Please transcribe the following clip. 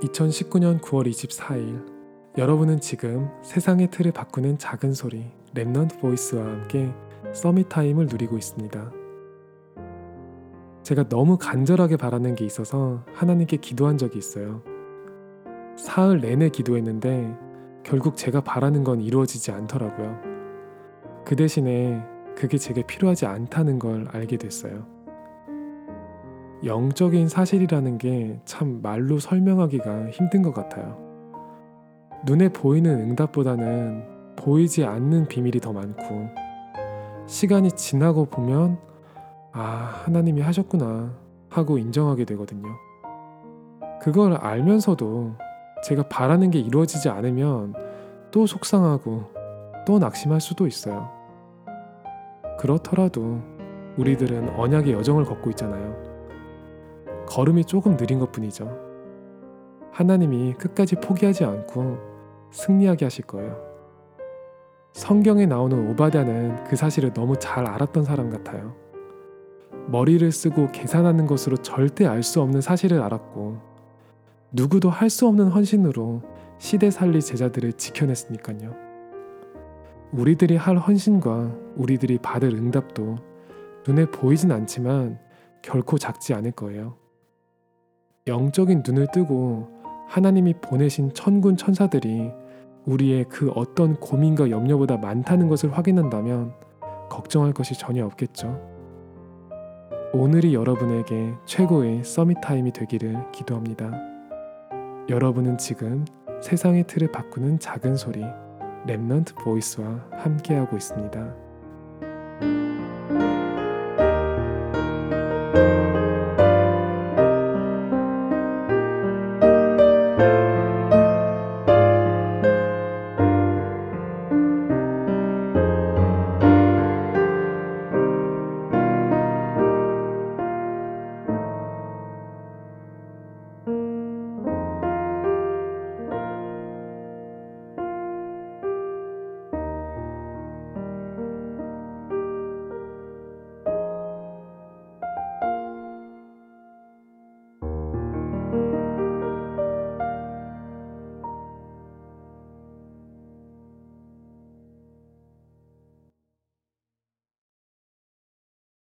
2019년 9월 24일 여러분은 지금 세상의 틀을 바꾸는 작은 소리 Remnant Voice와 함께 Summit Time을 누리고 있습니다. 제가 너무 간절하게 바라는 게 있어서 하나님께 기도한 적이 있어요. 사흘 내내 기도했는데 결국 제가 바라는 건 이루어지지 않더라고요. 그 대신에 그게 제게 필요하지 않다는 걸 알게 됐어요. 영적인 사실이라는 게 참 말로 설명하기가 힘든 것 같아요. 눈에 보이는 응답보다는 보이지 않는 비밀이 더 많고, 시간이 지나고 보면, 아, 하나님이 하셨구나 하고 인정하게 되거든요. 그걸 알면서도 제가 바라는 게 이루어지지 않으면 또 속상하고 또 낙심할 수도 있어요. 그렇더라도 우리들은 언약의 여정을 걷고 있잖아요. 걸음이 조금 느린 것 뿐이죠. 하나님이 끝까지 포기하지 않고 승리하게 하실 거예요. 성경에 나오는 오바댜는 그 사실을 너무 잘 알았던 사람 같아요. 머리를 쓰고 계산하는 것으로 절대 알 수 없는 사실을 알았고, 누구도 할 수 없는 헌신으로 시대 살리 제자들을 지켜냈으니까요. 우리들이 할 헌신과 우리들이 받을 응답도 눈에 보이진 않지만 결코 작지 않을 거예요. 영적인 눈을 뜨고 하나님이 보내신 천군 천사들이 우리의 그 어떤 고민과 염려보다 많다는 것을 확인한다면 걱정할 것이 전혀 없겠죠. 오늘이 여러분에게 최고의 서밋 타임이 되기를 기도합니다. 여러분은 지금 세상의 틀을 바꾸는 작은 소리 랩넌트 보이스와 함께하고 있습니다.